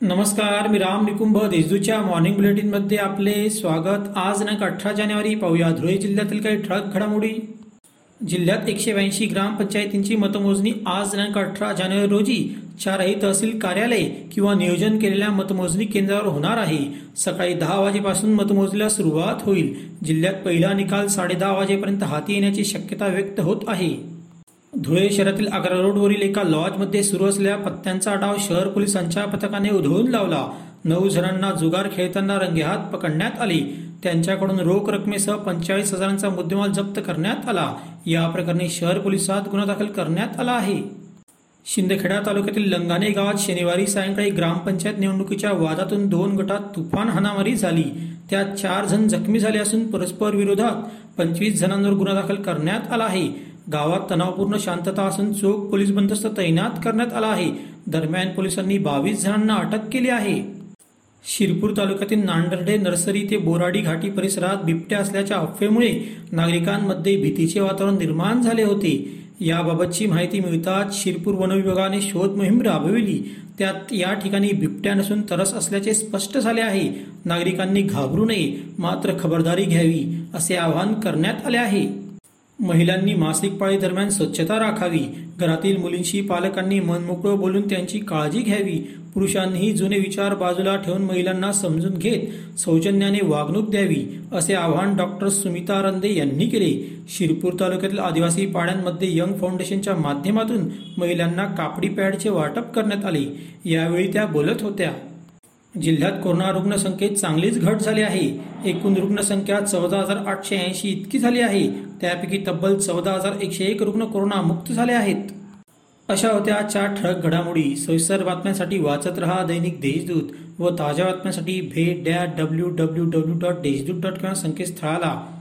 नमस्कार मी राम निकुंभ देशदूतच्या मॉर्निंग बुलेटिनमध्ये आपले स्वागत. आज दिनांक अठरा जानेवारी पाहूया. धुळे जिल्ह्यातील काही ठळक घडामोडी. जिल्ह्यात एकशे ब्याऐंशी ग्रामपंचायतींची मतमोजणी आज दिनांक अठरा जानेवारी रोजी चारही तहसील कार्यालय किंवा नियोजन केलेल्या मतमोजणी केंद्रावर होणार आहे. सकाळी दहा वाजेपासून मतमोजणीला सुरुवात होईल. जिल्ह्यात पहिला निकाल साडेदहा वाजेपर्यंत हाती येण्याची शक्यता व्यक्त होत आहे. धुळे शहरातील आग्रा रोडवरील एका लॉजमध्ये सुरू असलेल्या पत्त्यांचा डाव शहर पोलिसांच्या पथकाने उधळून लावला. नऊ जणांना जुगार खेळताना रंगेहात पकडण्यात आले. त्यांच्याकडून रोख रकमेसह पंचेचाळीस हजारांचा मुद्देमाल जप्त करण्यात आला. या प्रकरणी शहर पोलिसात गुन्हा दाखल करण्यात आला आहे. शिंदखेडा तालुक्यातील लंगाणे गावात शनिवारी सायंकाळी ग्रामपंचायत निवडणुकीच्या वादातून दोन गटात तुफान हानामारी झाली. त्यात चार जण जखमी झाले असून परस्पर विरोधात पंचवीस जणांवर गुन्हा दाखल करण्यात आला आहे. गावात तणावपूर्ण शांतता असून चोख पोलीस बंदोबस्त तैनात करण्यात आला आहे. दरम्यान पोलिसांनी बावीस जणांना अटक केली आहे. शिरपूर तालुक्यातील नांदर्डे नर्सरी ते बोराडी घाटी परिसरात बिबट्या असल्याच्या अफवेमुळे नागरिकांमध्ये भीतीचे वातावरण निर्माण झाले होते. याबाबतची माहिती मिळताच शिरपूर वनविभागाने शोध मोहीम राबविली. त्यात या ठिकाणी बिबट्या नसून तरस असल्याचे स्पष्ट झाले आहे. नागरिकांनी घाबरू नये मात्र खबरदारी घ्यावी असे आवाहन करण्यात आले आहे. महिलांनी मासिक पाळी दरम्यान स्वच्छता राखावी. घरातील मुलींशी पालकांनी मनमोकळं बोलून त्यांची काळजी घ्यावी. पुरुषांनीही जुने विचार बाजूला ठेवून महिलांना समजून घेत सौजन्याने वागणूक द्यावी असे आवाहन डॉक्टर सुमिता रंदे यांनी केले. शिरपूर तालुक्यातील आदिवासी पाड्यांमध्ये यंग फाउंडेशनच्या माध्यमातून महिलांना कापडी पॅडचे वाटप करण्यात आले. यावेळी त्या बोलत होत्या. जिल्ह्यात कोरोना रुग्णसंख्येत चांगलीच घट झाली आहे. एकूण रुग्णसंख्या चौदा हजार आठशे ऐंशी इतकी झाली आहे. त्यापैकी तब्बल चौदा हजार एकशे एक रुग्ण कोरोनामुक्त झाले आहेत. अशा होत्या चार ठळक घडामोडी. सविस्तर बातम्यांसाठी वाचत रहा दैनिक देशदूत व ताज्या बातम्यांसाठी भेट द्या W W W dot Deshdoot dot com संकेतस्थळाला.